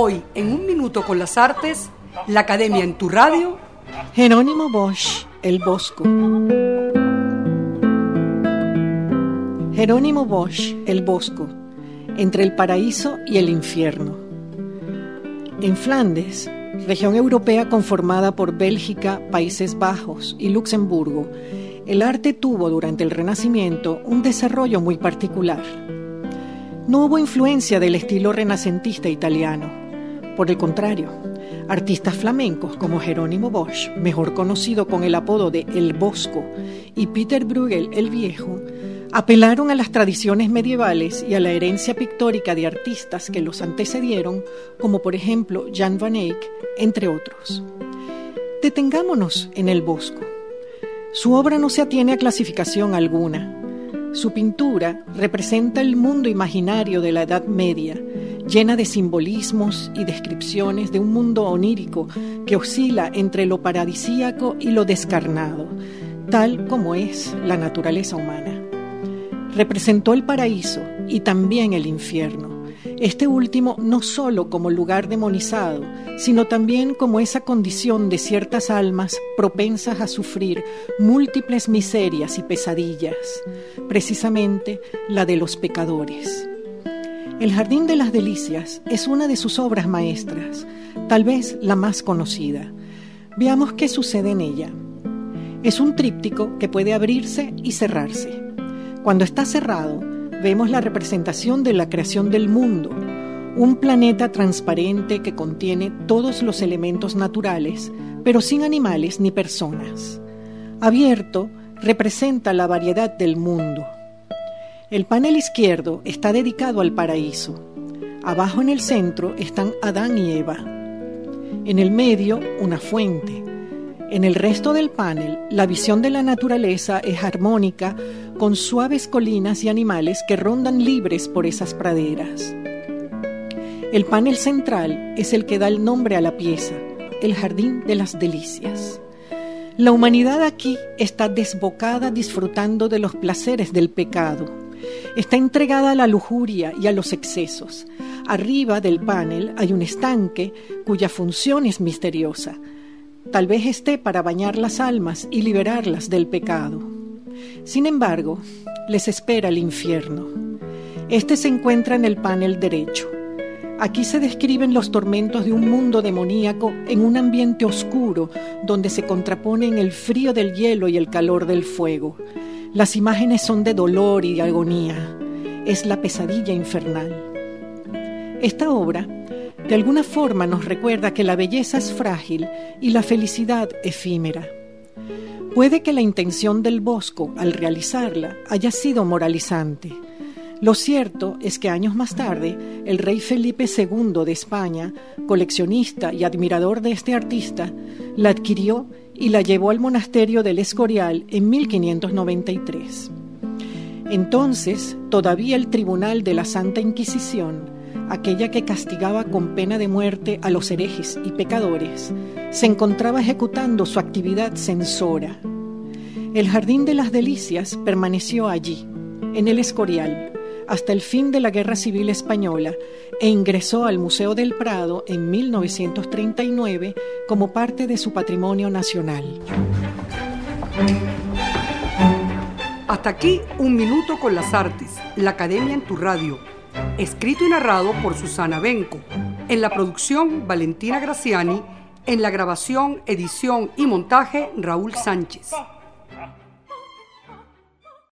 Hoy, en un minuto con las artes, la Academia en tu radio. Jerónimo Bosch, El Bosco. Jerónimo Bosch, El Bosco, entre el paraíso y el infierno. En Flandes, región europea conformada por Bélgica, Países Bajos y Luxemburgo, el arte tuvo durante el Renacimiento un desarrollo muy particular. No hubo influencia del estilo renacentista italiano. Por el contrario, artistas flamencos como Jerónimo Bosch, mejor conocido con el apodo de El Bosco, y Peter Bruegel el Viejo, apelaron a las tradiciones medievales y a la herencia pictórica de artistas que los antecedieron, como por ejemplo Jan van Eyck, entre otros. Detengámonos en El Bosco. Su obra no se atiene a clasificación alguna. Su pintura representa el mundo imaginario de la Edad Media, llena de simbolismos y descripciones de un mundo onírico que oscila entre lo paradisíaco y lo descarnado, tal como es la naturaleza humana. Representó el paraíso y también el infierno este último no sólo como lugar demonizado, sino también como esa condición de ciertas almas propensas a sufrir múltiples miserias y pesadillas, precisamente la de los pecadores. El Jardín de las Delicias es una de sus obras maestras, tal vez la más conocida. Veamos qué sucede en ella. Es un tríptico que puede abrirse y cerrarse. Cuando está cerrado, vemos la representación de la creación del mundo, un planeta transparente que contiene todos los elementos naturales, pero sin animales ni personas. Abierto representa la variedad del mundo. El panel izquierdo está dedicado al paraíso. Abajo en el centro están Adán y Eva. En el medio, una fuente. En el resto del panel, la visión de la naturaleza es armónica con suaves colinas y animales que rondan libres por esas praderas. El panel central es el que da el nombre a la pieza, el Jardín de las Delicias. La humanidad aquí está desbocada disfrutando de los placeres del pecado. Está entregada a la lujuria y a los excesos. Arriba del panel hay un estanque cuya función es misteriosa Tal vez esté para bañar las almas y liberarlas del pecado. Sin embargo, les espera el infierno. Este se encuentra en el panel derecho. Aquí se describen los tormentos de un mundo demoníaco en un ambiente oscuro donde se contraponen el frío del hielo y el calor del fuego. Las imágenes son de dolor y de agonía. Es la pesadilla infernal. Esta obra de alguna forma nos recuerda que la belleza es frágil y la felicidad efímera. Puede que la intención del Bosco al realizarla haya sido moralizante. Lo cierto es que años más tarde, el rey Felipe II de España, coleccionista y admirador de este artista, la adquirió y la llevó al monasterio del Escorial en 1593. Entonces, todavía el Tribunal de la Santa Inquisición aquella que castigaba con pena de muerte a los herejes y pecadores, se encontraba ejecutando su actividad censora. El Jardín de las Delicias permaneció allí, en el Escorial, hasta el fin de la Guerra Civil Española e ingresó al Museo del Prado en 1939 como parte de su patrimonio nacional. Hasta aquí un minuto con las artes, la Academia en tu radio escrito y narrado por Susana Benco. En la producción, Valentina Graciani. En la grabación, edición y montaje, Raúl Sánchez.